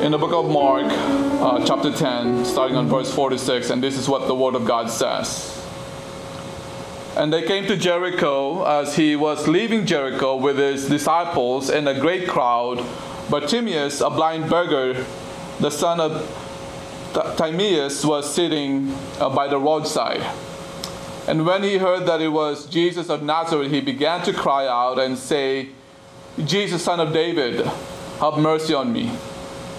in the book of Mark, uh, chapter 10, starting on verse 46, and this is what the Word of God says. And they came to Jericho as he was leaving Jericho with his disciples and a great crowd. Bartimaeus, a blind beggar, the son of Timaeus, was sitting uh, by the roadside. And when he heard that it was Jesus of Nazareth, he began to cry out and say, Jesus, son of David, have mercy on me.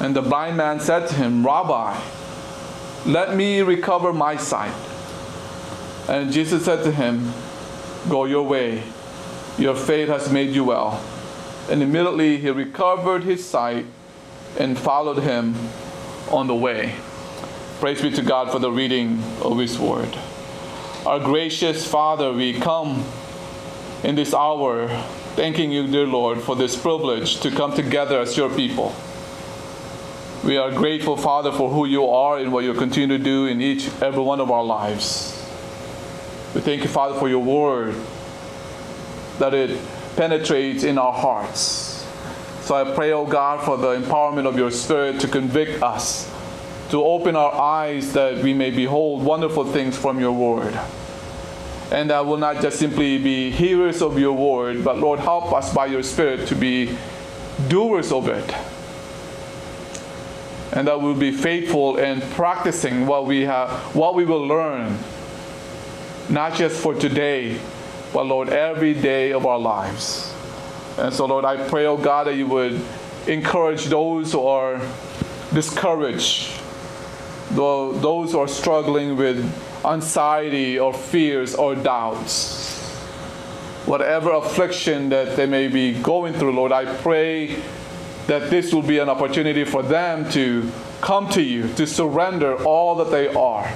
And the blind man said to him, Rabbi, let me recover my sight. And Jesus said to him, Go your way, your faith has made you well. And immediately he recovered his sight and followed him on the way. Praise be to God for the reading of his word. Our gracious Father, we come in this hour thanking you, dear Lord, for this privilege to come together as your people. We are grateful, Father, for who you are and what you continue to do in each every one of our lives. We thank you, Father, for your word, that it penetrates in our hearts. So I pray, oh God, for the empowerment of your Spirit to convict us, to open our eyes that we may behold wonderful things from your word. And that will not just simply be hearers of your word, but Lord, help us by your Spirit to be doers of it and that we'll be faithful in practicing what we have, what we will learn, not just for today, but Lord, every day of our lives. And so, Lord, I pray, oh God, that you would encourage those who are discouraged, those who are struggling with anxiety or fears or doubts. Whatever affliction that they may be going through, Lord, I pray that this will be an opportunity for them to come to you, to surrender all that they are.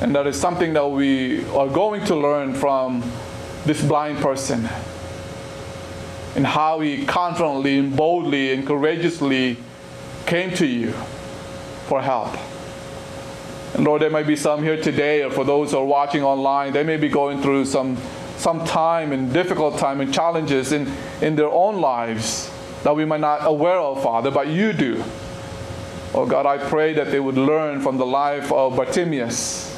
And that is something that we are going to learn from this blind person and how he confidently and boldly and courageously came to you for help. And Lord, there may be some here today, or for those who are watching online, they may be going through some, some time and difficult time and challenges in, in their own lives that we might not aware of, Father, but you do. Oh God, I pray that they would learn from the life of Bartimaeus.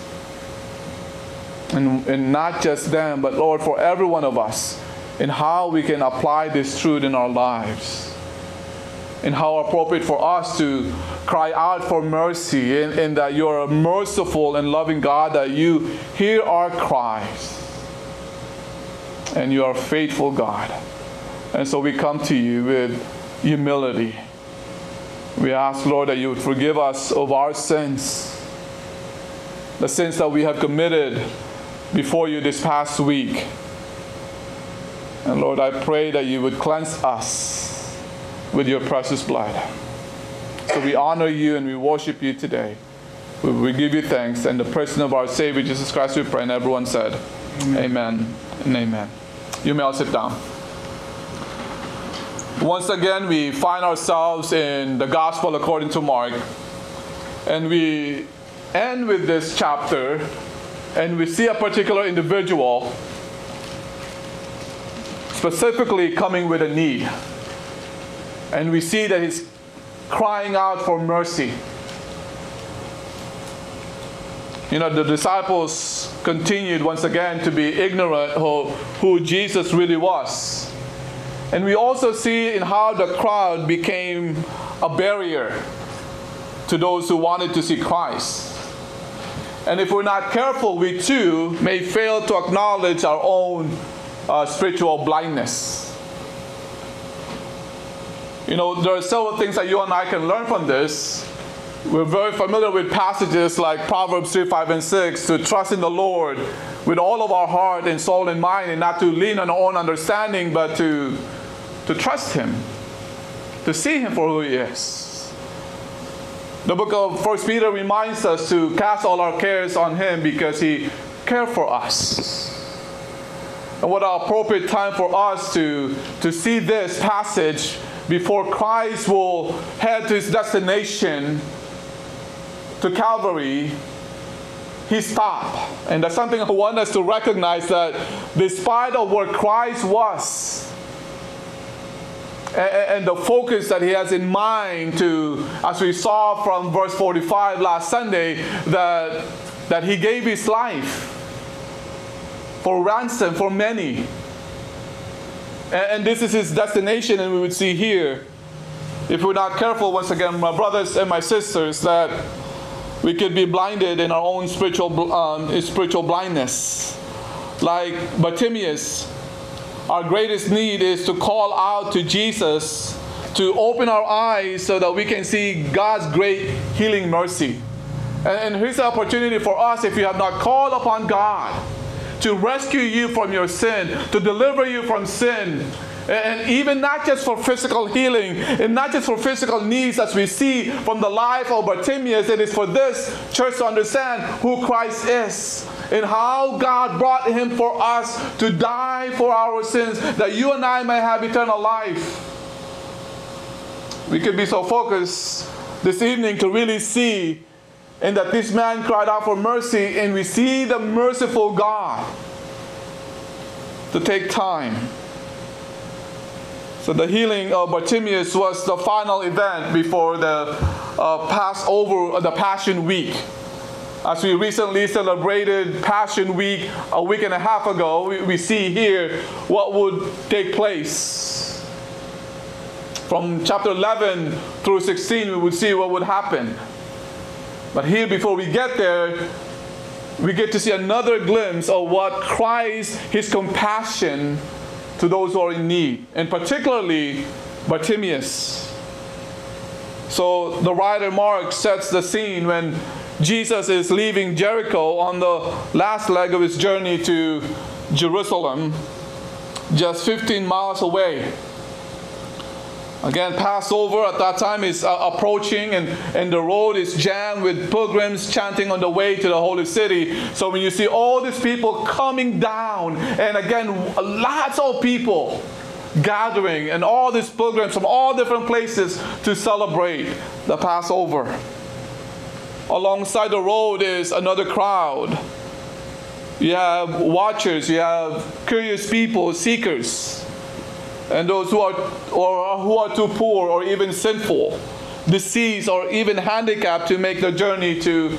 And, and not just them, but Lord, for every one of us, in how we can apply this truth in our lives. And how appropriate for us to cry out for mercy, and, and that you're a merciful and loving God, that you hear our cries. And you are faithful God. And so we come to you with humility. We ask, Lord, that you would forgive us of our sins, the sins that we have committed before you this past week. And Lord, I pray that you would cleanse us with your precious blood. So we honor you and we worship you today. We give you thanks. And the person of our Savior Jesus Christ we pray. And everyone said, Amen, amen and amen. You may all sit down. Once again, we find ourselves in the Gospel according to Mark, and we end with this chapter, and we see a particular individual specifically coming with a need. And we see that he's crying out for mercy. You know, the disciples continued once again to be ignorant of who Jesus really was. And we also see in how the crowd became a barrier to those who wanted to see Christ. And if we're not careful, we too may fail to acknowledge our own uh, spiritual blindness. You know, there are several things that you and I can learn from this. We're very familiar with passages like Proverbs 3, 5, and 6 to trust in the Lord with all of our heart and soul and mind and not to lean on our own understanding, but to to trust Him. to see him for who he is. The book of First Peter reminds us to cast all our cares on him because he cares for us. And what an appropriate time for us to, to see this passage before Christ will head to his destination to Calvary, he stopped. And that's something I want us to recognize that despite of where Christ was, and, the focus that he has in mind to, as we saw from verse 45 last Sunday, that, that he gave his life for ransom for many. And, and this is his destination, and we would see here, if we're not careful, once again, my brothers and my sisters, that we could be blinded in our own spiritual, um, spiritual blindness. Like Bartimaeus, our greatest need is to call out to Jesus to open our eyes so that we can see God's great healing mercy. And, and here's the opportunity for us if you have not called upon God to rescue you from your sin, to deliver you from sin, and even not just for physical healing, and not just for physical needs as we see from the life of Bartimaeus, it is for this church to understand who Christ is and how God brought him for us to die for our sins, that you and I may have eternal life. We could be so focused this evening to really see and that this man cried out for mercy, and we see the merciful God to take time so the healing of Bartimaeus was the final event before the uh, Passover, the Passion Week. As we recently celebrated Passion Week a week and a half ago, we, we see here what would take place. From chapter 11 through 16, we would see what would happen. But here, before we get there, we get to see another glimpse of what Christ, his compassion, to those who are in need, and particularly Bartimaeus. So the writer Mark sets the scene when Jesus is leaving Jericho on the last leg of his journey to Jerusalem, just 15 miles away. Again, Passover at that time is uh, approaching, and, and the road is jammed with pilgrims chanting on the way to the holy city. So when you see all these people coming down, and again, lots of people gathering, and all these pilgrims from all different places to celebrate the Passover. Alongside the road is another crowd. You have watchers, you have curious people, seekers and those who are, or who are too poor or even sinful, diseased or even handicapped to make the journey to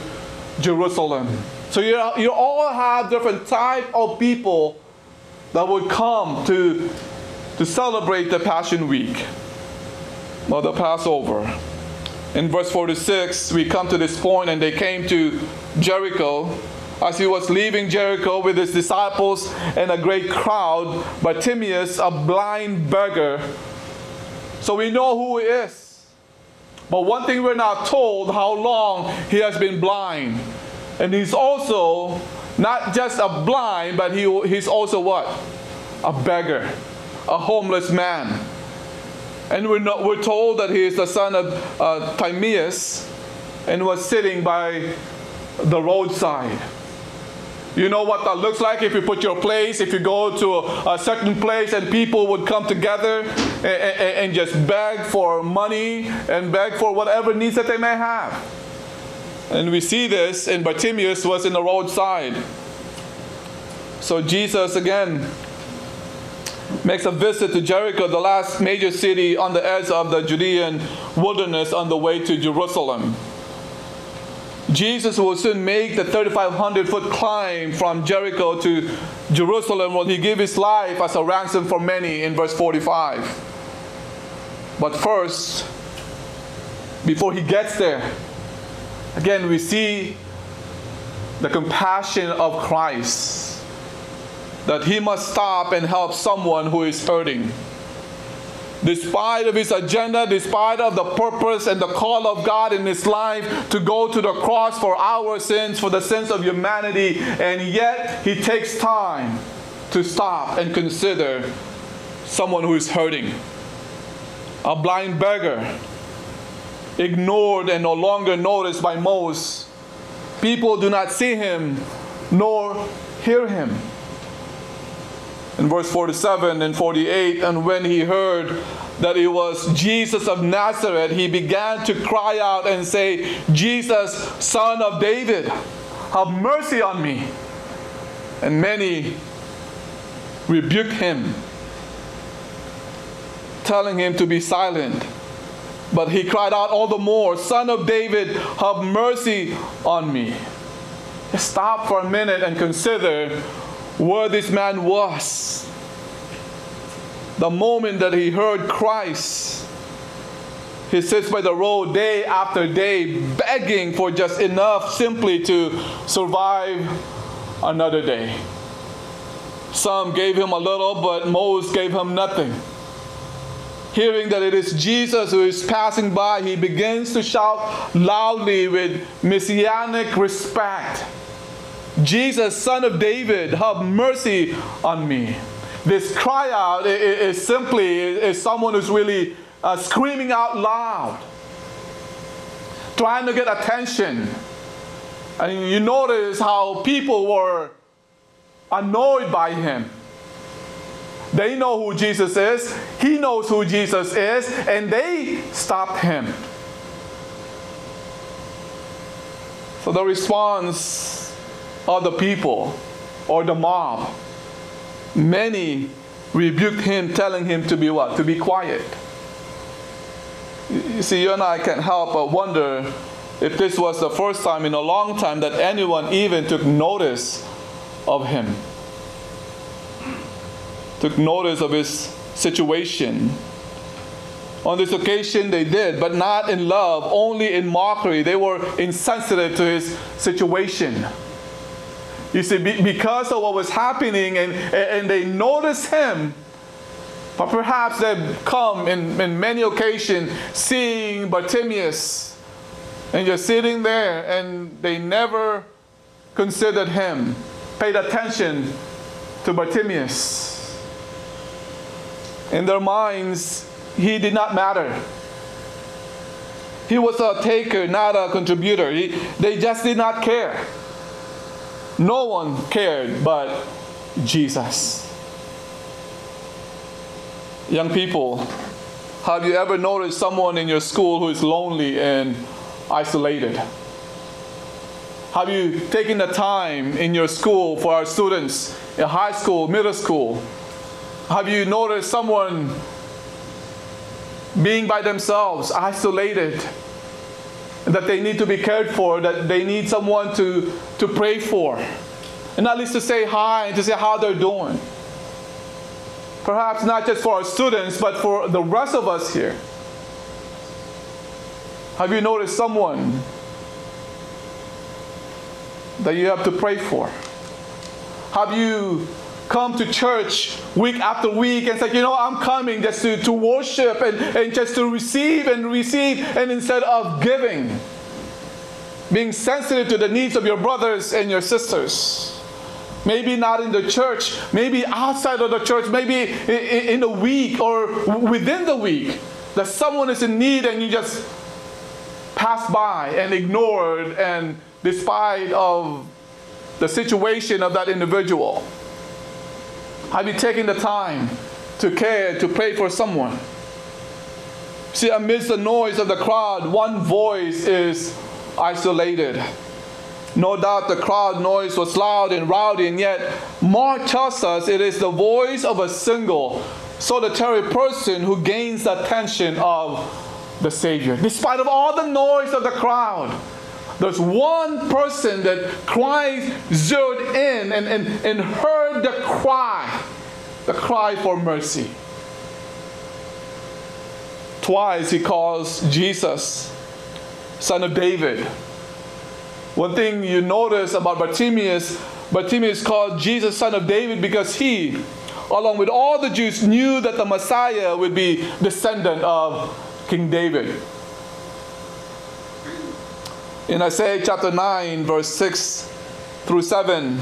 Jerusalem. So you, you all have different type of people that would come to, to celebrate the Passion Week or the Passover. In verse 46, we come to this point, and they came to Jericho as he was leaving Jericho with his disciples and a great crowd, Bartimaeus, a blind beggar. So we know who he is. But one thing we're not told how long he has been blind. And he's also not just a blind, but he, he's also what? A beggar, a homeless man. And we're, not, we're told that he is the son of uh, Timaeus and was sitting by the roadside. You know what that looks like if you put your place, if you go to a, certain place and people would come together and, and, and just beg for money and beg for whatever needs that they may have. And we see this, and Bartimaeus was in the roadside. So Jesus again makes a visit to Jericho, the last major city on the edge of the Judean wilderness on the way to Jerusalem. Jesus will soon make the 3,500 foot climb from Jericho to Jerusalem when he gave his life as a ransom for many in verse 45. But first, before he gets there, again, we see the compassion of Christ that he must stop and help someone who is hurting despite of his agenda, despite of the purpose and the call of God in his life to go to the cross for our sins, for the sins of humanity, and yet he takes time to stop and consider someone who is hurting. a blind beggar, ignored and no longer noticed by most. People do not see him nor hear him. In verse 47 and 48, and when he heard that it was Jesus of Nazareth, he began to cry out and say, Jesus, son of David, have mercy on me. And many rebuked him, telling him to be silent. But he cried out all the more, Son of David, have mercy on me. Stop for a minute and consider where this man was. The moment that he heard Christ, he sits by the road day after day, begging for just enough simply to survive another day. Some gave him a little, but most gave him nothing. Hearing that it is Jesus who is passing by, he begins to shout loudly with messianic respect Jesus, son of David, have mercy on me. This cry out is, simply is someone who's really uh, screaming out loud, trying to get attention. And you notice how people were annoyed by him. They know who Jesus is, he knows who Jesus is, and they stopped him. So the response of the people or the mob, many rebuked him, telling him to be what? To be quiet. You see, you and I can't help but wonder if this was the first time in a long time that anyone even took notice of him, took notice of his situation. On this occasion, they did, but not in love, only in mockery. They were insensitive to his situation. You see, because of what was happening, and, and they noticed him, but perhaps they've come in, in many occasions seeing Bartimaeus and just sitting there, and they never considered him, paid attention to Bartimaeus. In their minds, he did not matter. He was a taker, not a contributor. He, they just did not care. No one cared but Jesus. Young people, have you ever noticed someone in your school who is lonely and isolated? Have you taken the time in your school for our students in high school, middle school? Have you noticed someone being by themselves, isolated, that they need to be cared for, that they need someone to, to pray for. And at least to say hi and to say how they're doing. Perhaps not just for our students, but for the rest of us here. Have you noticed someone that you have to pray for? Have you come to church week after week and say, you know, I'm coming just to, to worship and, and just to receive and receive, and instead of giving, being sensitive to the needs of your brothers and your sisters. Maybe not in the church, maybe outside of the church, maybe in the week or within the week, that someone is in need and you just pass by and ignored and despite of the situation of that individual. Have you taken the time to care, to pray for someone? See, amidst the noise of the crowd, one voice is isolated. No doubt the crowd noise was loud and rowdy, and yet Mark tells us it is the voice of a single, solitary person who gains the attention of the Savior. Despite of all the noise of the crowd, there's one person that Christ zeroed in and, and, and heard the cry, the cry for mercy. Twice he calls Jesus, son of David. One thing you notice about Bartimaeus, Bartimaeus called Jesus son of David because he, along with all the Jews, knew that the Messiah would be descendant of King David in Isaiah chapter 9, verse 6 through 7.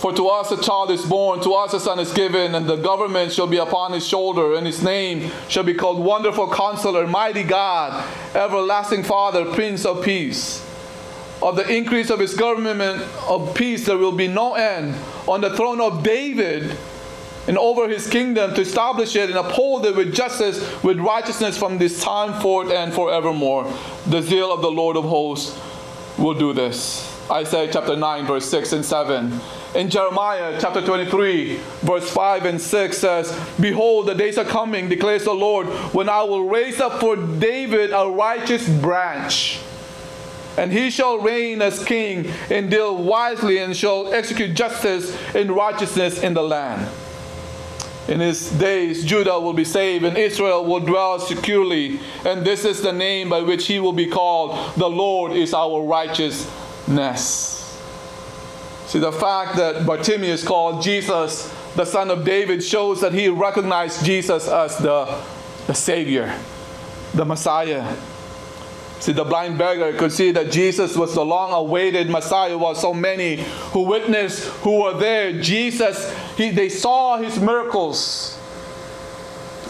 For to us a child is born, to us a son is given, and the government shall be upon his shoulder, and his name shall be called Wonderful Counselor, Mighty God, Everlasting Father, Prince of Peace. Of the increase of his government of peace there will be no end on the throne of David and over his kingdom to establish it and uphold it with justice, with righteousness from this time forth and forevermore. The zeal of the Lord of hosts will do this. Isaiah chapter 9, verse 6 and 7. In Jeremiah chapter 23, verse 5 and 6 says, Behold, the days are coming, declares the Lord, when I will raise up for David a righteous branch. And he shall reign as king and deal wisely and shall execute justice and righteousness in the land. In his days, Judah will be saved and Israel will dwell securely. And this is the name by which he will be called The Lord is our righteousness. See, the fact that Bartimaeus called Jesus the son of David shows that he recognized Jesus as the, the Savior, the Messiah. See, the blind beggar could see that Jesus was the long awaited Messiah, while so many who witnessed, who were there, Jesus, he, they saw his miracles.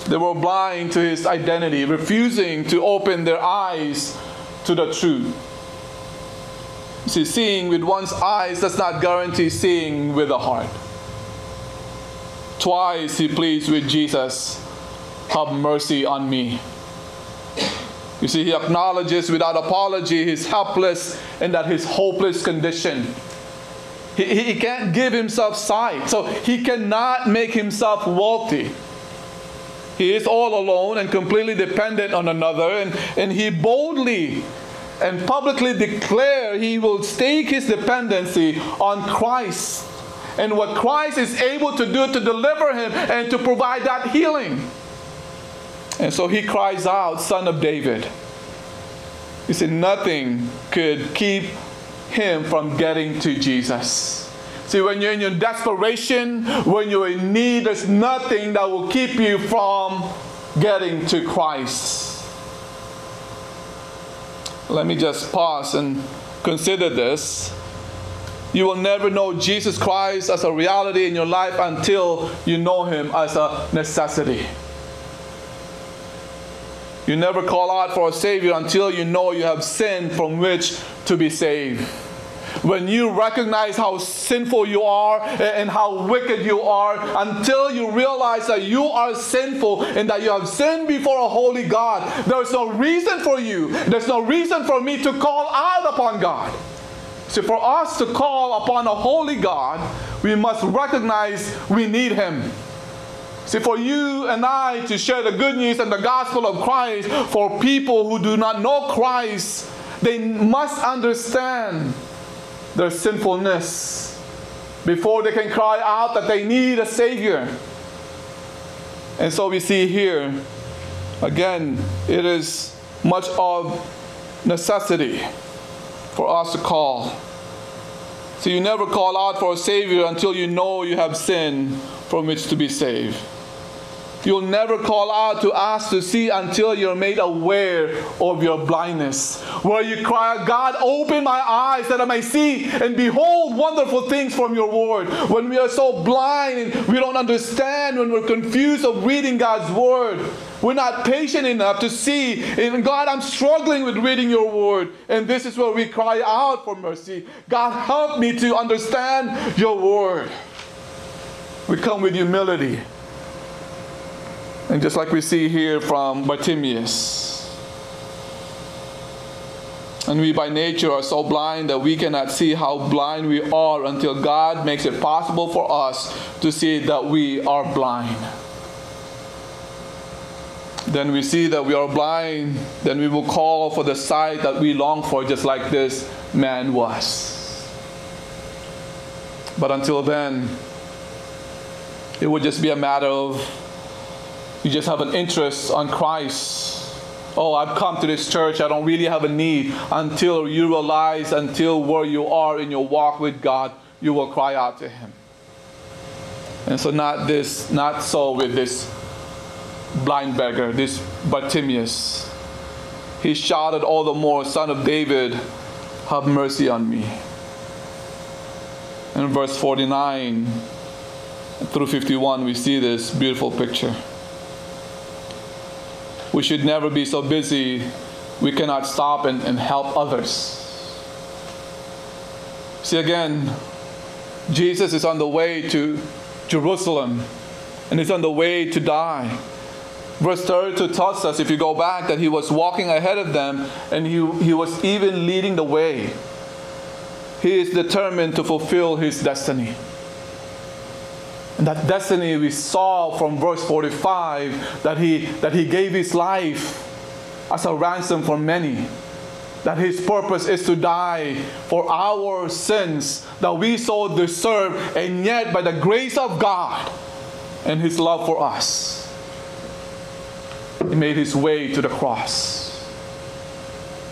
They were blind to his identity, refusing to open their eyes to the truth. See, seeing with one's eyes does not guarantee seeing with the heart. Twice he pleads with Jesus, Have mercy on me. You see, he acknowledges without apology his helpless and that his hopeless condition. He, he can't give himself sight, so he cannot make himself wealthy. He is all alone and completely dependent on another, and, and he boldly and publicly declare he will stake his dependency on Christ and what Christ is able to do to deliver him and to provide that healing. And so he cries out, Son of David. He said, Nothing could keep him from getting to Jesus. See, when you're in your desperation, when you're in need, there's nothing that will keep you from getting to Christ. Let me just pause and consider this. You will never know Jesus Christ as a reality in your life until you know Him as a necessity. You never call out for a Savior until you know you have sin from which to be saved. When you recognize how sinful you are and how wicked you are, until you realize that you are sinful and that you have sinned before a holy God, there's no reason for you, there's no reason for me to call out upon God. So, for us to call upon a holy God, we must recognize we need Him. See, for you and I to share the good news and the gospel of Christ for people who do not know Christ, they must understand their sinfulness before they can cry out that they need a Savior. And so we see here, again, it is much of necessity for us to call. So you never call out for a Savior until you know you have sin from which to be saved. You'll never call out to ask to see until you're made aware of your blindness. Where you cry, God, open my eyes that I may see and behold wonderful things from your word. When we are so blind and we don't understand, when we're confused of reading God's word, we're not patient enough to see. And God, I'm struggling with reading your word. And this is where we cry out for mercy. God, help me to understand your word. We come with humility. And just like we see here from Bartimaeus. And we by nature are so blind that we cannot see how blind we are until God makes it possible for us to see that we are blind. Then we see that we are blind, then we will call for the sight that we long for, just like this man was. But until then, it would just be a matter of you just have an interest on Christ. Oh, I've come to this church. I don't really have a need until you realize, until where you are in your walk with God, you will cry out to Him. And so, not this, not so with this blind beggar, this Bartimaeus. He shouted all the more, Son of David, have mercy on me. In verse 49 through 51, we see this beautiful picture. We should never be so busy we cannot stop and, and help others. See again, Jesus is on the way to Jerusalem and he's on the way to die. Verse 32 tells us, if you go back, that he was walking ahead of them and he, he was even leading the way. He is determined to fulfill his destiny. That destiny we saw from verse 45 that he, that he gave his life as a ransom for many. That his purpose is to die for our sins that we so deserve, and yet by the grace of God and his love for us, he made his way to the cross.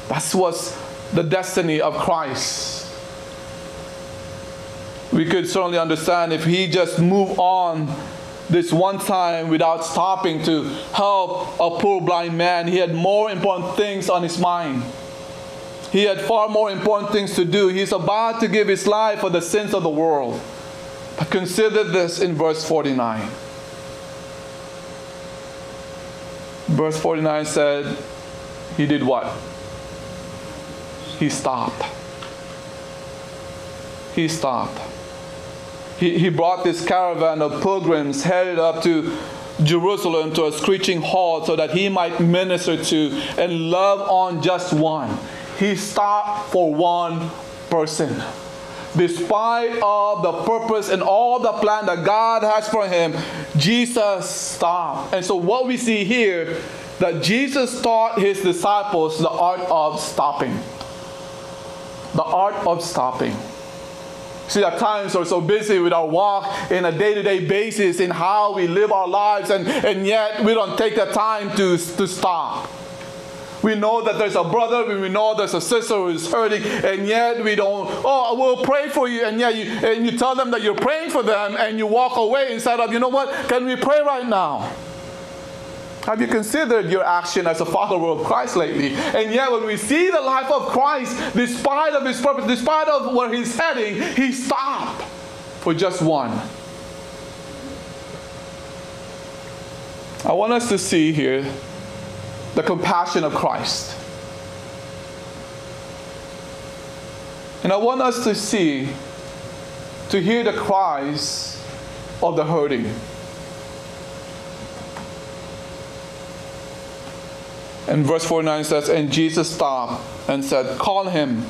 That was the destiny of Christ we could certainly understand if he just moved on this one time without stopping to help a poor blind man. He had more important things on his mind. He had far more important things to do. He's about to give his life for the sins of the world. But consider this in verse 49. Verse 49 said, He did what? He stopped. He stopped he, he brought this caravan of pilgrims headed up to Jerusalem to a screeching halt so that he might minister to and love on just one. He stopped for one person. Despite all the purpose and all the plan that God has for him, Jesus stopped. And so what we see here that Jesus taught his disciples the art of stopping. The art of stopping. See, at times we're so busy with our walk in a day to day basis in how we live our lives, and, and yet we don't take the time to, to stop. We know that there's a brother, we know there's a sister who is hurting, and yet we don't, oh, we'll pray for you, and yet you, and you tell them that you're praying for them, and you walk away instead of, you know what, can we pray right now? Have you considered your action as a follower of Christ lately? And yet when we see the life of Christ, despite of his purpose, despite of where he's heading, he stopped for just one. I want us to see here the compassion of Christ. And I want us to see, to hear the cries of the hurting. And verse 49 says, And Jesus stopped and said, Call him.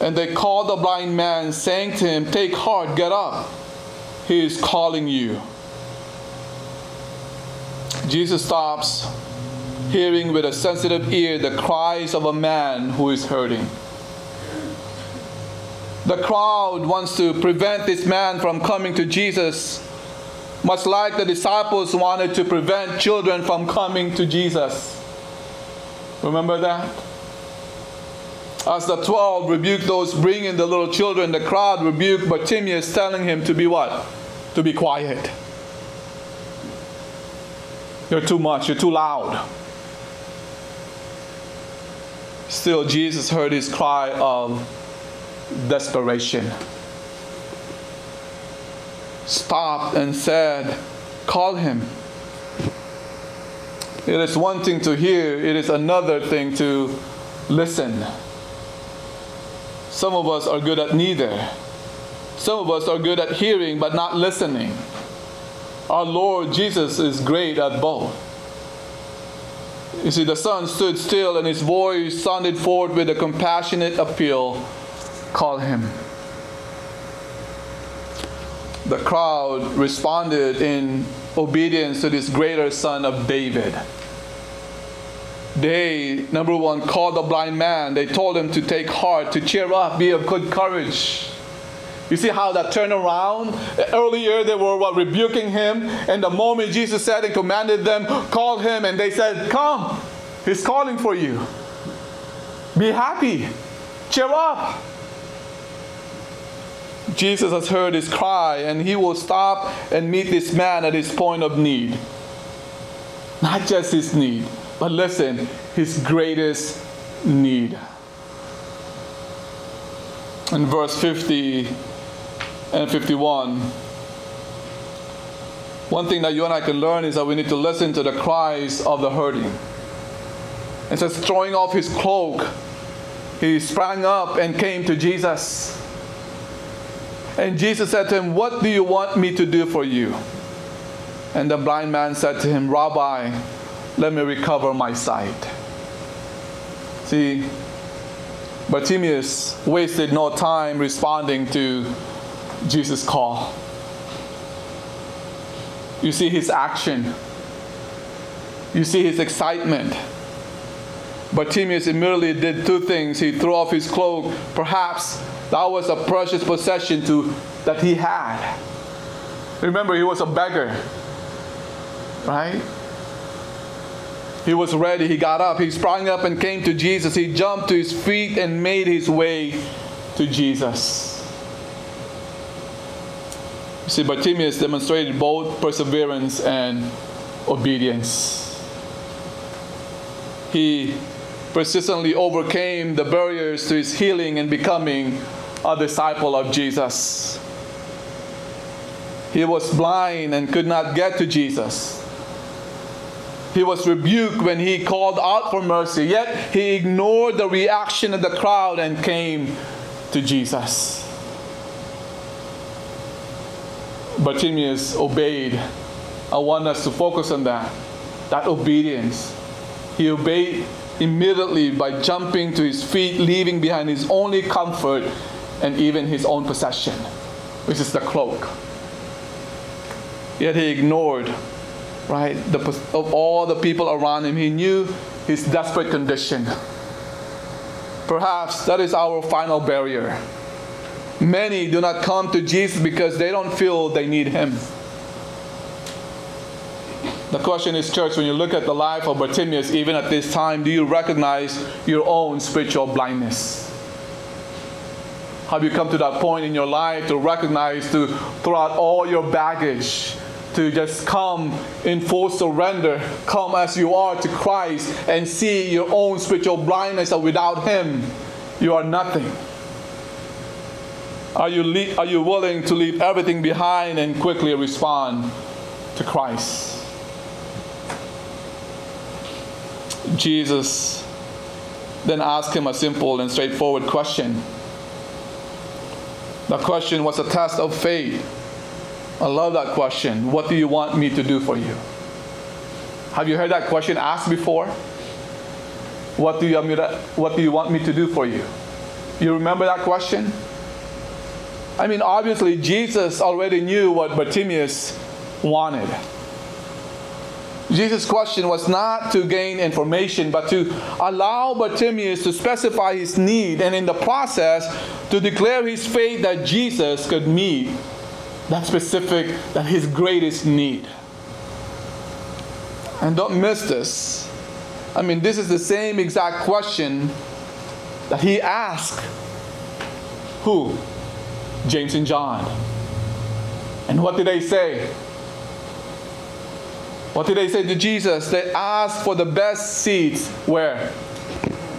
And they called the blind man, saying to him, Take heart, get up. He is calling you. Jesus stops, hearing with a sensitive ear the cries of a man who is hurting. The crowd wants to prevent this man from coming to Jesus, much like the disciples wanted to prevent children from coming to Jesus. Remember that? As the twelve rebuked those bringing the little children, the crowd rebuked Bartimaeus, telling him to be what? To be quiet. You're too much, you're too loud. Still, Jesus heard his cry of desperation. Stopped and said, Call him. It is one thing to hear, it is another thing to listen. Some of us are good at neither. Some of us are good at hearing but not listening. Our Lord Jesus is great at both. You see, the son stood still and his voice sounded forth with a compassionate appeal Call him. The crowd responded in obedience to this greater son of David. They, number one, called the blind man. They told him to take heart, to cheer up, be of good courage. You see how that turned around? Earlier they were what, rebuking him, and the moment Jesus said and commanded them, call him, and they said, Come, he's calling for you. Be happy, cheer up. Jesus has heard his cry, and he will stop and meet this man at his point of need. Not just his need, but listen, his greatest need. In verse 50, and 51. One thing that you and I can learn is that we need to listen to the cries of the hurting. It says, throwing off his cloak, he sprang up and came to Jesus. And Jesus said to him, What do you want me to do for you? And the blind man said to him, Rabbi, let me recover my sight. See, Bartimaeus wasted no time responding to Jesus' call. You see his action. You see his excitement. Bartimaeus immediately did two things. He threw off his cloak. Perhaps that was a precious possession to, that he had. Remember, he was a beggar. Right? He was ready. He got up. He sprang up and came to Jesus. He jumped to his feet and made his way to Jesus. You see, Bartimaeus demonstrated both perseverance and obedience. He persistently overcame the barriers to his healing and becoming a disciple of Jesus. He was blind and could not get to Jesus. He was rebuked when he called out for mercy, yet he ignored the reaction of the crowd and came to Jesus. Bartimaeus obeyed. I want us to focus on that, that obedience. He obeyed immediately by jumping to his feet, leaving behind his only comfort and even his own possession, which is the cloak. Yet he ignored, right, the, of all the people around him. He knew his desperate condition. Perhaps that is our final barrier. Many do not come to Jesus because they don't feel they need him. The question is, church, when you look at the life of Bartimaeus, even at this time, do you recognize your own spiritual blindness? Have you come to that point in your life to recognize, to throw out all your baggage, to just come in full surrender, come as you are to Christ, and see your own spiritual blindness that without Him, you are nothing? Are you, le- are you willing to leave everything behind and quickly respond to Christ? Jesus then asked him a simple and straightforward question. The question was a test of faith. I love that question. What do you want me to do for you? Have you heard that question asked before? What do you want me to, what do you want me to do for you? You remember that question? I mean, obviously, Jesus already knew what Bartimaeus wanted. Jesus' question was not to gain information, but to allow Bartimaeus to specify his need and in the process to declare his faith that Jesus could meet that specific, that his greatest need. And don't miss this. I mean, this is the same exact question that he asked who? James and John. And what did they say? What did they say to Jesus? They asked for the best seats where?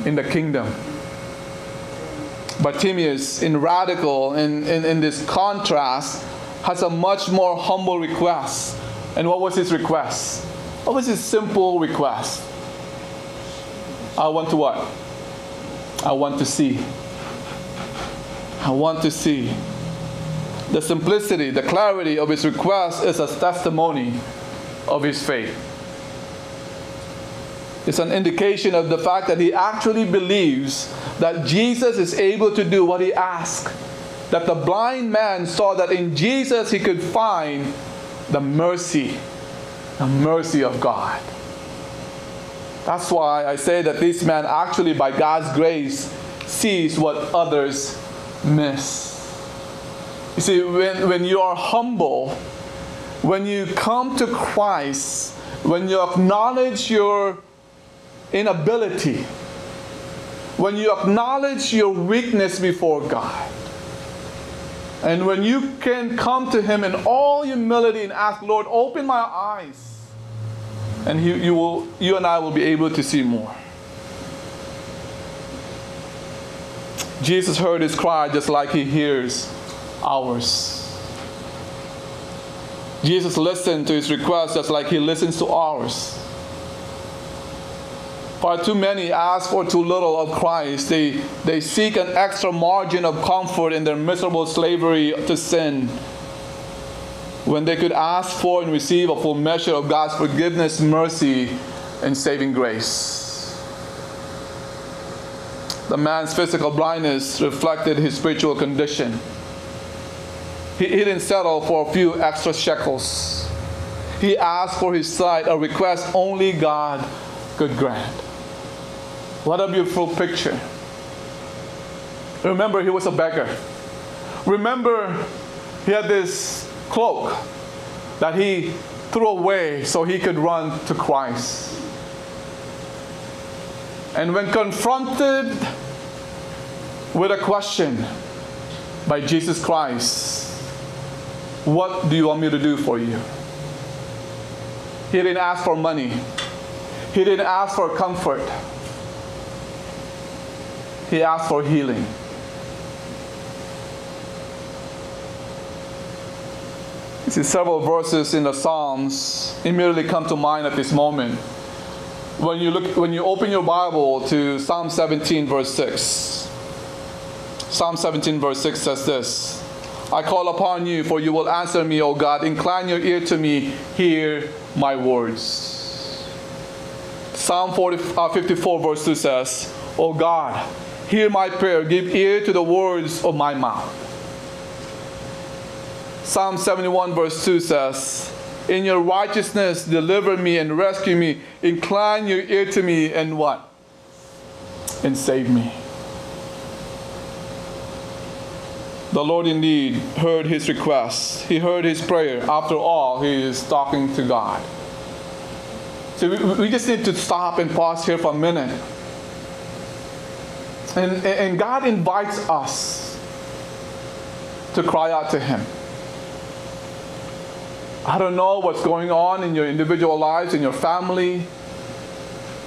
In the kingdom. But Bartimaeus, in radical, in, in, in this contrast, has a much more humble request. And what was his request? What was his simple request? I want to what? I want to see. I want to see. The simplicity, the clarity of his request is a testimony of his faith. It's an indication of the fact that he actually believes that Jesus is able to do what he asked. That the blind man saw that in Jesus he could find the mercy, the mercy of God. That's why I say that this man actually, by God's grace, sees what others miss. You see, when, when you are humble, when you come to Christ, when you acknowledge your inability, when you acknowledge your weakness before God, and when you can come to Him in all humility and ask, Lord, open my eyes, and he, you, will, you and I will be able to see more. Jesus heard his cry just like He hears ours. Jesus listened to his request just like he listens to ours. Far too many ask for too little of Christ. They, they seek an extra margin of comfort in their miserable slavery to sin when they could ask for and receive a full measure of God's forgiveness, mercy, and saving grace. The man's physical blindness reflected his spiritual condition. He, didn't settle for a few extra shekels. He asked for his sight, a request only God could grant. What a beautiful picture. Remember, he was a beggar. Remember, he had this cloak that he threw away so he could run to Christ. And when confronted with a question by Jesus Christ, what do you want me to do for you? He didn't ask for money. He didn't ask for comfort. He asked for healing. You see, several verses in the Psalms immediately come to mind at this moment. When you look, when you open your Bible to Psalm 17, verse 6, Psalm 17, verse 6 says this I call upon you, for you will answer me, O God. Incline your ear to me, hear my words. Psalm 40, uh, 54, verse 2 says, O God, hear my prayer, give ear to the words of my mouth. Psalm 71, verse 2 says, In your righteousness, deliver me and rescue me. Incline your ear to me and what? And save me. The Lord indeed heard his request. He heard his prayer. After all, he is talking to God. So we, just need to stop and pause here for a minute. And, and God invites us to cry out to him. I don't know what's going on in your individual lives, in your family.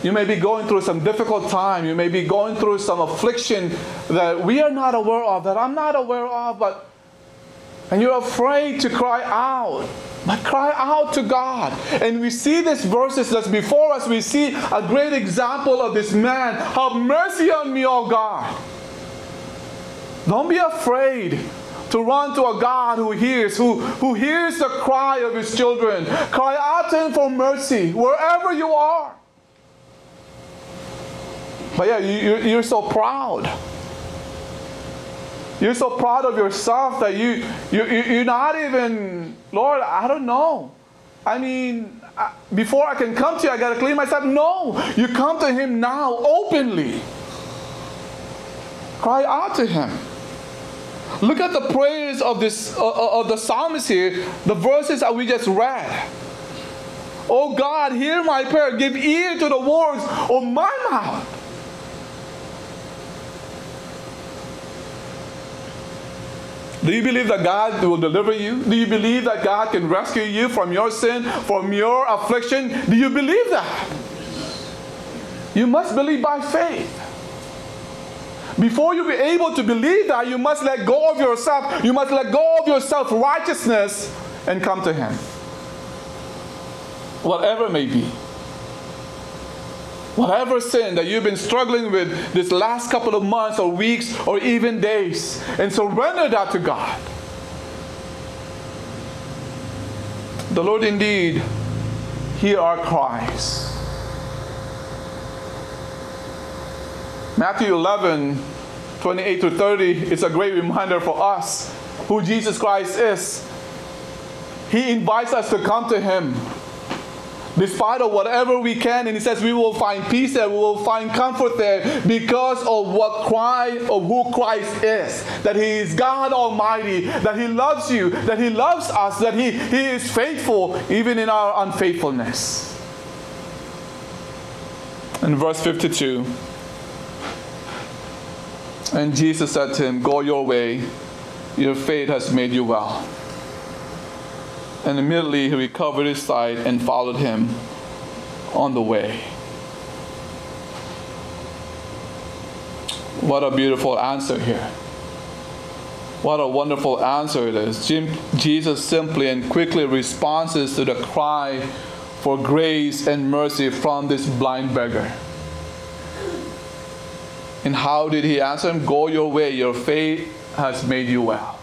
You may be going through some difficult time. You may be going through some affliction that we are not aware of, that I'm not aware of, but and you're afraid to cry out. But cry out to God. And we see these verses that's before us. We see a great example of this man. Have mercy on me, O God. Don't be afraid to run to a God who hears, who, who hears the cry of his children. Cry out to him for mercy wherever you are. But yeah, you, you're so proud. You're so proud of yourself that you, you, you're not even, Lord, I don't know. I mean, before I can come to you, I got to clean myself. No, you come to Him now openly. Cry out to Him. Look at the prayers of this uh, of the psalmist here, the verses that we just read. Oh God, hear my prayer. Give ear to the words of my mouth. Do you believe that God will deliver you? Do you believe that God can rescue you from your sin, from your affliction? Do you believe that? You must believe by faith. Before you be able to believe that, you must let go of yourself. You must let go of your self righteousness and come to Him. Whatever may be. Whatever sin that you've been struggling with this last couple of months or weeks or even days, and surrender that to God. The Lord indeed hear our cries. Matthew 11, 28 to 30 is a great reminder for us who Jesus Christ is. He invites us to come to Him despite of whatever we can and he says we will find peace there we will find comfort there because of what christ of who christ is. That he is god almighty that he loves you that he loves us that he, he is faithful even in our unfaithfulness. In verse 52 and Jesus said to him, Go your way, your faith has made you well. And immediately he recovered his sight and followed him on the way. What a beautiful answer here. What a wonderful answer it is. Jesus simply and quickly responds to the cry for grace and mercy from this blind beggar. And how did he answer him? Go your way, your faith has made you well.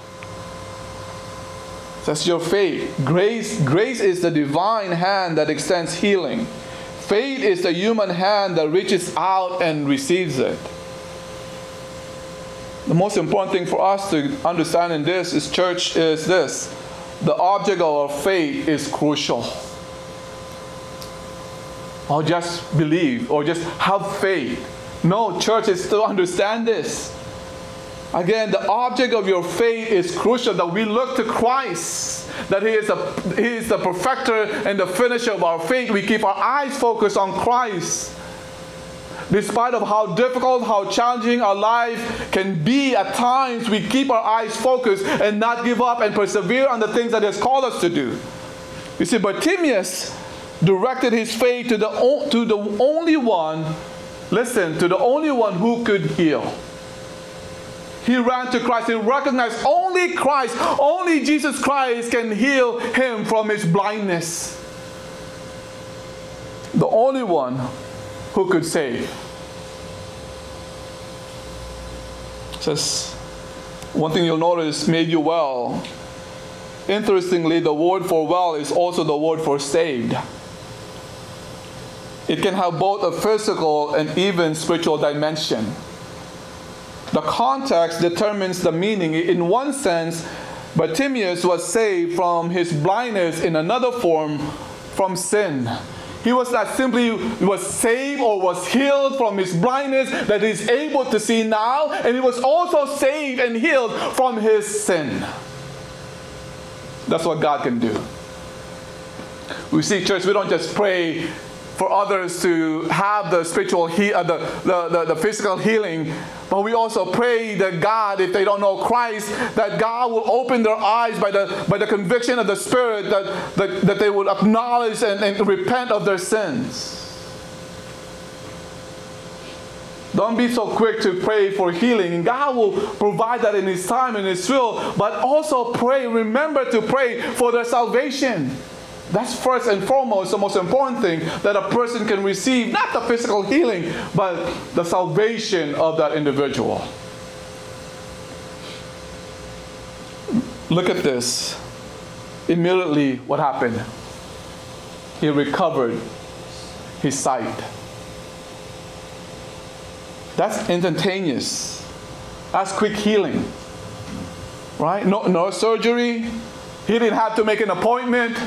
That's your faith. Grace, grace is the divine hand that extends healing. Faith is the human hand that reaches out and receives it. The most important thing for us to understand in this is church is this. The object of our faith is crucial. Or just believe or just have faith. No, church is to understand this. Again, the object of your faith is crucial that we look to Christ, that He is, a, he is the perfecter and the finisher of our faith. We keep our eyes focused on Christ despite of how difficult, how challenging our life can be at times, we keep our eyes focused and not give up and persevere on the things that He has called us to do. You see, but Bartimaeus directed his faith to the, to the only one, listen, to the only one who could heal. He ran to Christ. He recognized only Christ, only Jesus Christ can heal him from his blindness. The only one who could save. Says one thing you'll notice made you well. Interestingly, the word for well is also the word for saved. It can have both a physical and even spiritual dimension. The context determines the meaning. In one sense, Bartimaeus was saved from his blindness in another form from sin. He was not simply was saved or was healed from his blindness that he's able to see now, and he was also saved and healed from his sin. That's what God can do. We see, church, we don't just pray for others to have the spiritual he- uh, the, the, the, the, physical healing but we also pray that god if they don't know christ that god will open their eyes by the by the conviction of the spirit that that, that they will acknowledge and, and repent of their sins don't be so quick to pray for healing. God will provide that in His time and His will. But also pray, remember to pray for their salvation. That's first and foremost the most important thing that a person can receive, not the physical healing, but the salvation of that individual. Look at this. Immediately, what happened? He recovered his sight. That's instantaneous. That's quick healing. Right? No, no surgery. He didn't have to make an appointment.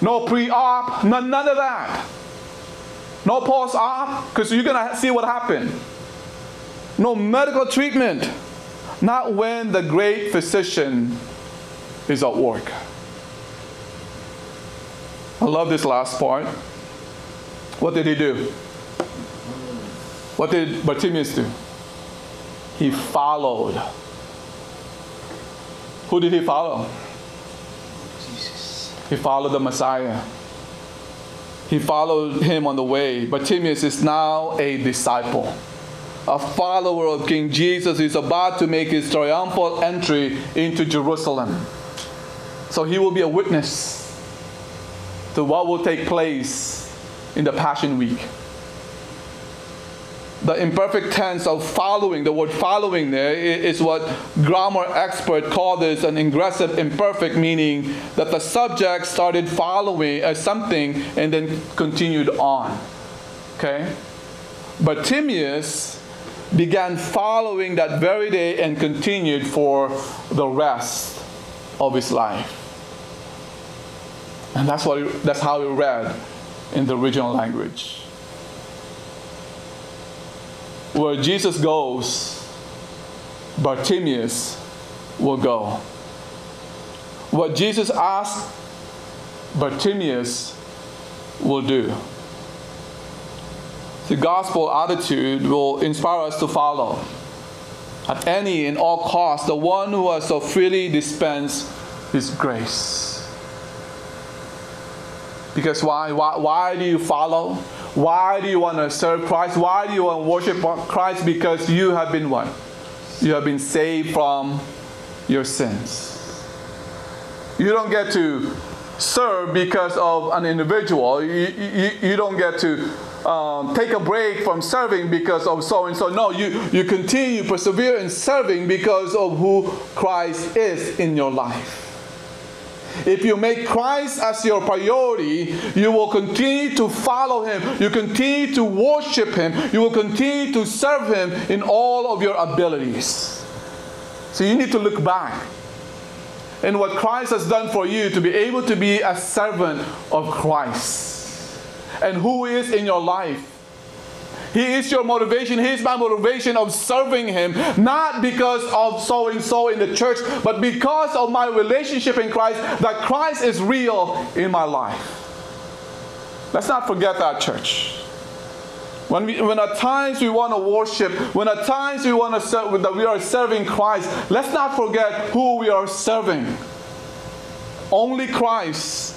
No pre-op, none, none of that. No post-op, because you're gonna see what happened. No medical treatment. Not when the great physician is at work. I love this last part. What did he do? What did Bartimaeus do? He followed. Who did he follow? He followed the Messiah. He followed him on the way. But Bartimaeus is now a disciple. A follower of King Jesus is about to make his triumphal entry into Jerusalem. So he will be a witness to what will take place in the Passion Week the imperfect tense of following, the word following there is what grammar expert call this an ingressive imperfect, meaning that the subject started following as something and then continued on. Okay? Bartimaeus began following that very day and continued for the rest of his life. And that's what that's how he read in the original language. Where Jesus goes, Bartimaeus will go. What Jesus asked, Bartimaeus will do. The gospel attitude will inspire us to follow. At any and all costs, the one who has so freely dispensed his grace. Because why? Why, why do you follow? Why do you want to serve Christ? Why do you want to worship Christ? Because you have been what? You have been saved from your sins. You don't get to serve because of an individual. You, you, you don't get to um, take a break from serving because of so and so. No, you, you continue, persevere in serving because of who Christ is in your life. If you make Christ as your priority, you will continue to follow Him. You continue to worship Him. You will continue to serve Him in all of your abilities. So you need to look back in what Christ has done for you to be able to be a servant of Christ and who is in your life. He is your motivation. He is my motivation of serving Him, not because of so and so in the church, but because of my relationship in Christ, that Christ is real in my life. Let's not forget that, church. When, we, when at times we want to worship, when at times we want to serve, that we are serving Christ, let's not forget who we are serving. Only Christ,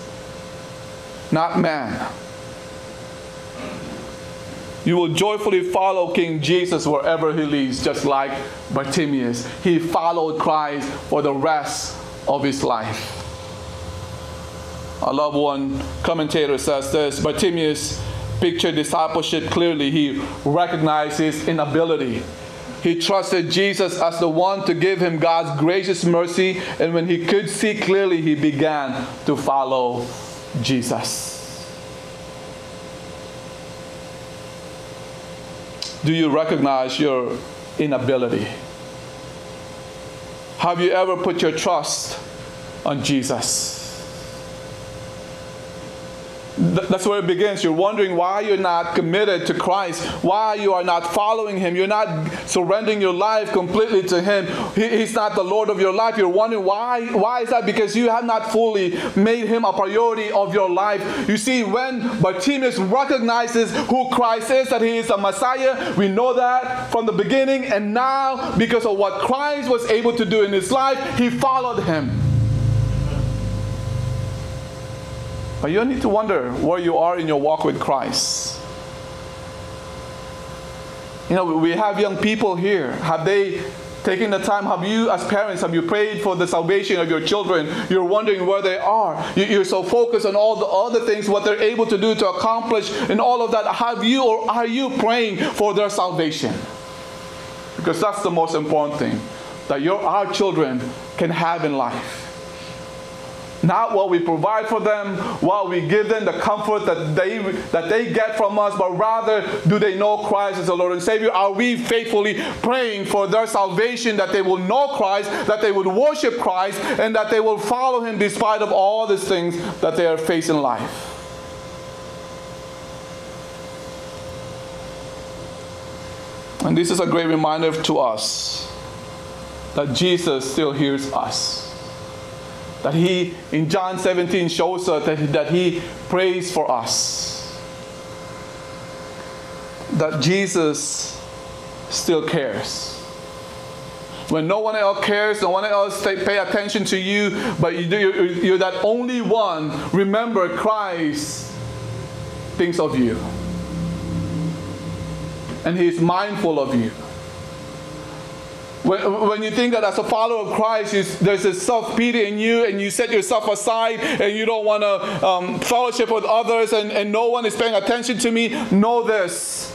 not man. You will joyfully follow King Jesus wherever he leads, just like Bartimaeus. He followed Christ for the rest of his life. I love one commentator says this Bartimaeus pictured discipleship clearly. He recognized his inability. He trusted Jesus as the one to give him God's gracious mercy, and when he could see clearly, he began to follow Jesus. Do you recognize your inability? Have you ever put your trust on Jesus? That's where it begins. You're wondering why you're not committed to Christ, why you are not following Him, you're not surrendering your life completely to Him. He's not the Lord of your life. You're wondering why. Why is that? Because you have not fully made Him a priority of your life. You see, when Bartimaeus recognizes who Christ is, that He is the Messiah, we know that from the beginning, and now because of what Christ was able to do in His life, He followed Him. But you need to wonder where you are in your walk with Christ. You know, we have young people here. Have they taken the time? Have you, as parents, have you prayed for the salvation of your children? You're wondering where they are. You're so focused on all the other things, what they're able to do to accomplish, and all of that. Have you or are you praying for their salvation? Because that's the most important thing that your our children can have in life. Not what we provide for them, what we give them the comfort that they that they get from us, but rather do they know Christ as the Lord and Savior? Are we faithfully praying for their salvation that they will know Christ, that they would worship Christ, and that they will follow him despite of all these things that they are facing in life? And this is a great reminder to us that Jesus still hears us that he, in John 17, shows us that, that he prays for us. That Jesus still cares. When no one else cares, no one else pay attention to you, but you do, you're, that only one, remember Christ thinks of you. And he is mindful of you. When, when you think that as a follower of Christ, you, there's a self pity in you, and you set yourself aside, and you don't want to um, fellowship with others, and, and no one is paying attention to me, know this.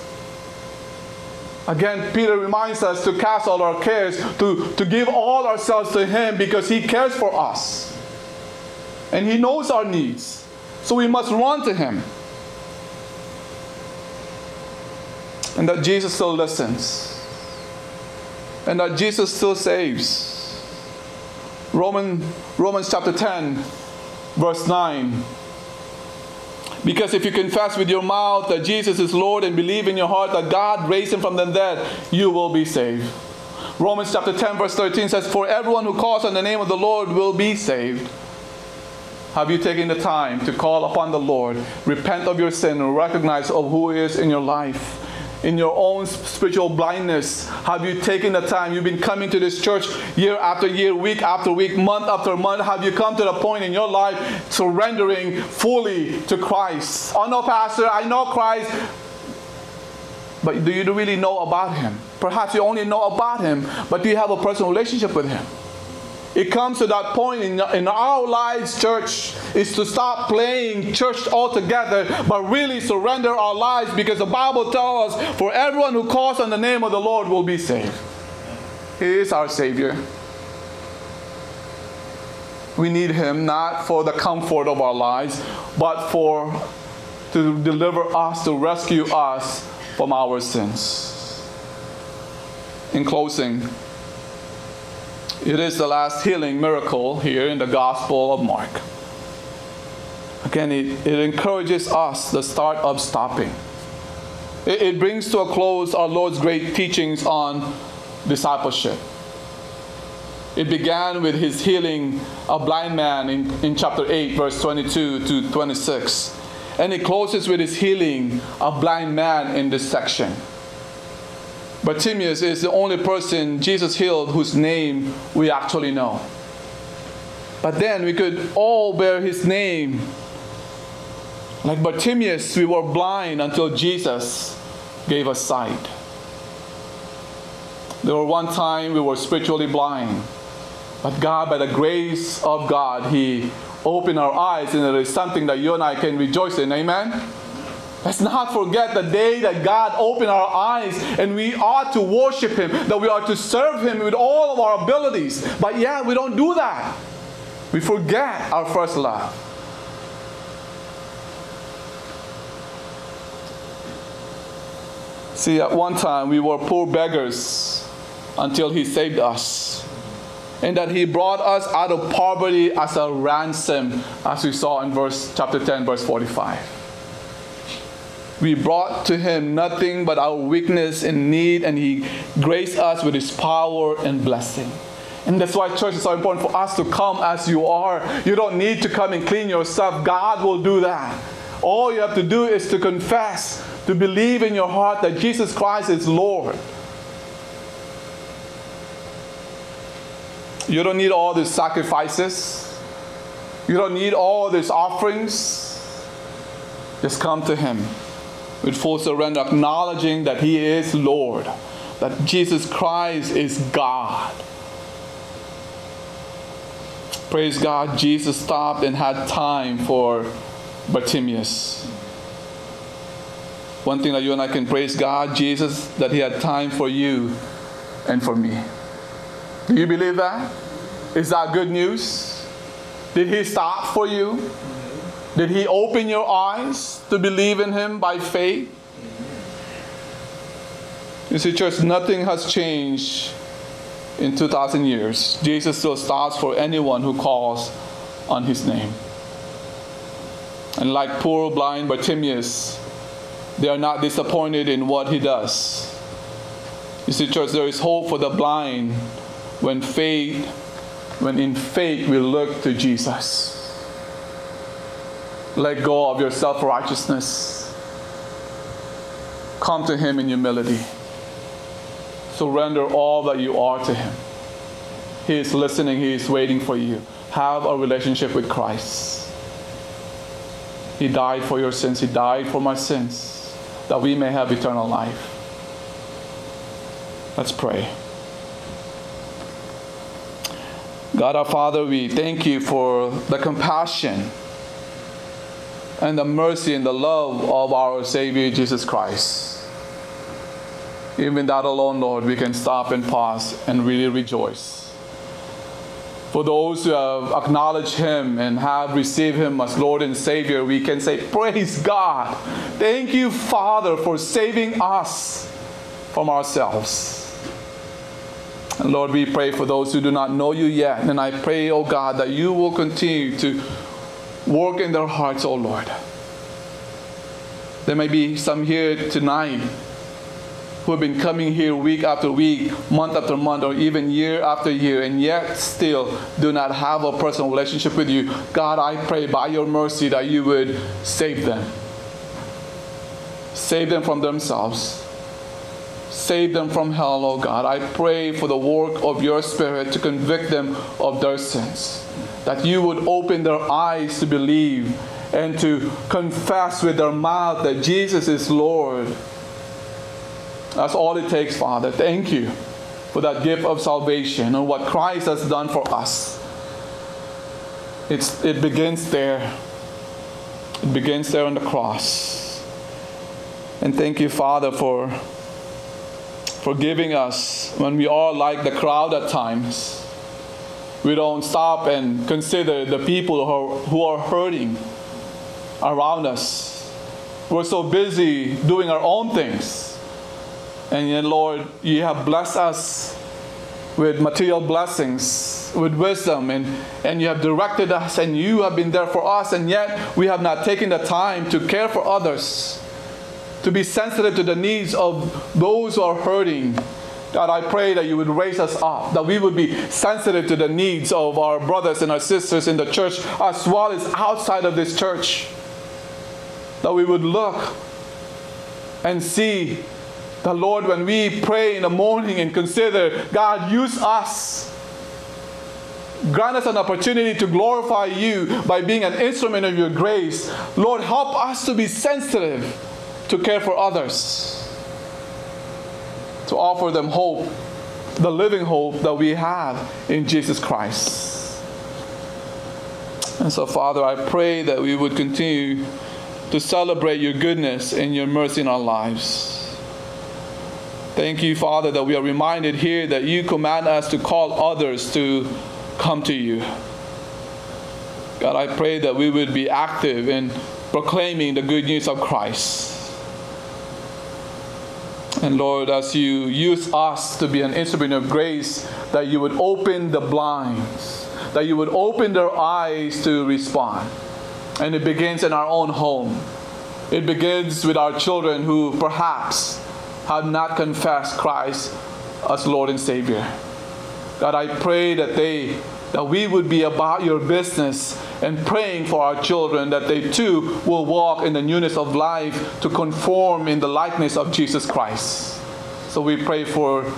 Again, Peter reminds us to cast all our cares, to, to give all ourselves to Him because He cares for us. And He knows our needs. So we must run to Him. And that Jesus still listens and that Jesus still saves. Roman, Romans chapter 10, verse 9. Because if you confess with your mouth that Jesus is Lord and believe in your heart that God raised him from the dead, you will be saved. Romans chapter 10, verse 13 says, For everyone who calls on the name of the Lord will be saved. Have you taken the time to call upon the Lord, repent of your sin, and recognize of who He is in your life? In your own spiritual blindness? Have you taken the time? You've been coming to this church year after year, week after week, month after month. Have you come to the point in your life surrendering fully to Christ? Oh no, Pastor, I know Christ. But do you really know about Him? Perhaps you only know about Him, but do you have a personal relationship with Him? It comes to that point in, in our lives, church, is to stop playing church altogether, but really surrender our lives because the Bible tells us for everyone who calls on the name of the Lord will be saved. He is our Savior. We need Him not for the comfort of our lives, but for to deliver us, to rescue us from our sins. In closing, it is the last healing miracle here in the Gospel of Mark. Again, it, it encourages us the start of stopping. It, it brings to a close our Lord's great teachings on discipleship. It began with his healing a blind man in, in chapter 8, verse 22 to 26. And it closes with his healing a blind man in this section. Bartimaeus is the only person Jesus healed whose name we actually know. But then we could all bear his name. Like Bartimaeus, we were blind until Jesus gave us sight. There were one time we were spiritually blind, but God, by the grace of God, He opened our eyes, and it is something that you and I can rejoice in. Amen? Let's not forget the day that God opened our eyes and we ought to worship Him, that we are to serve Him with all of our abilities. But yeah, we don't do that. We forget our first love. See, at one time we were poor beggars until He saved us. And that He brought us out of poverty as a ransom, as we saw in verse chapter 10, verse 45. We brought to him nothing but our weakness and need, and he graced us with his power and blessing. And that's why church is so important for us to come as you are. You don't need to come and clean yourself. God will do that. All you have to do is to confess, to believe in your heart that Jesus Christ is Lord. You don't need all these sacrifices. You don't need all these offerings. Just come to Him with full surrender, acknowledging that He is Lord, that Jesus Christ is God. Praise God, Jesus stopped and had time for Bartimaeus. One thing that you and I can praise God, Jesus, that He had time for you and for me. Do you believe that? Is that good news? Did He stop for you? Did He open your eyes to believe in Him by faith? You see, church, nothing has changed in 2,000 years. Jesus still stops for anyone who calls on His name. And like poor blind Bartimaeus, they are not disappointed in what He does. You see, church, there is hope for the blind when faith, when in faith we look to Jesus. Let go of your self righteousness. Come to Him in humility. Surrender all that you are to Him. He is listening, He is waiting for you. Have a relationship with Christ. He died for your sins, He died for my sins, that we may have eternal life. Let's pray. God our Father, we thank you for the compassion and the mercy and the love of our Savior Jesus Christ. Even that alone, Lord, we can stop and pause and really rejoice. For those who have acknowledged Him and have received Him as Lord and Savior, we can say, Praise God. Thank you, Father, for saving us from ourselves. And Lord, we pray for those who do not know you yet. And I pray, oh God, that you will continue to work in their hearts, oh Lord. There may be some here tonight who have been coming here week after week, month after month, or even year after year, and yet still do not have a personal relationship with you. God, I pray by your mercy that you would save them. Save them from themselves. Save them from hell, oh God. I pray for the work of your Spirit to convict them of their sins that you would open their eyes to believe and to confess with their mouth that Jesus is Lord. That's all it takes, Father. Thank you. for that gift of salvation and what Christ has done for us. It's, it begins there. It begins there on the cross. And thank you, Father, for forgiving us when we are like the crowd at times. We don't stop and consider the people who are, who are hurting around us. We're so busy doing our own things. And yet, Lord, you have blessed us with material blessings, with wisdom, and, and you have directed us, and you have been there for us, and yet we have not taken the time to care for others to be sensitive to the needs of those who are hurting. God, I pray that you would raise us up, that we would be sensitive to the needs of our brothers and our sisters in the church as well as outside of this church. That we would look and see the Lord when we pray in the morning and consider, God, use us. Grant us an opportunity to glorify you by being an instrument of your grace. Lord, help us to be sensitive to care for others, to offer them hope, the living hope that we have in Jesus Christ. And so, Father, I pray that we would continue to celebrate your goodness and your mercy in our lives. Thank you, Father, that we are reminded here that you command us to call others to come to you. God, I pray that we would be active in proclaiming the good news of Christ. And Lord, as you use us to be an instrument of grace, that you would open the blinds, that you would open their eyes to respond. And it begins in our own home. It begins with our children who perhaps have not confessed Christ as Lord and Savior. God, I pray that they that we would be about your business and praying for our children that they too will walk in the newness of life to conform in the likeness of Jesus Christ. So we pray for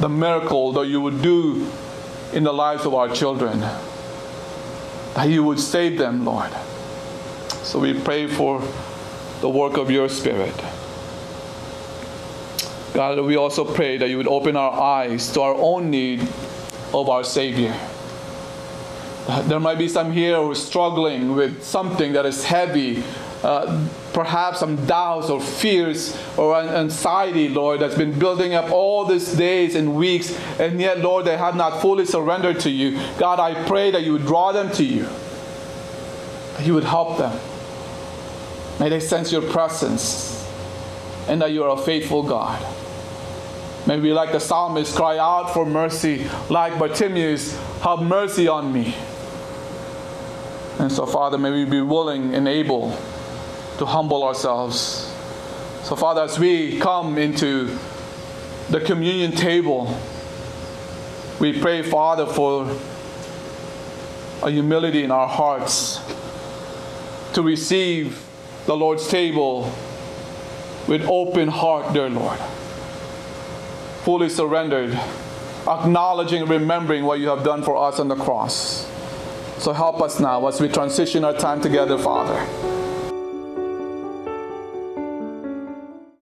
the miracle that you would do in the lives of our children, that you would save them, Lord. So we pray for the work of your Spirit. God, we also pray that you would open our eyes to our own need of our Savior. There might be some here who are struggling with something that is heavy, uh, perhaps some doubts or fears or anxiety, Lord, that's been building up all these days and weeks, and yet, Lord, they have not fully surrendered to you. God, I pray that you would draw them to you, that you would help them. May they sense your presence, and that you are a faithful God. May we, like the psalmist, cry out for mercy, like Bartimaeus, have mercy on me. And so, Father, may we be willing and able to humble ourselves. So, Father, as we come into the communion table, we pray, Father, for a humility in our hearts to receive the Lord's table with open heart, dear Lord. Fully surrendered, acknowledging, and remembering what you have done for us on the cross. So help us now as we transition our time together, Father.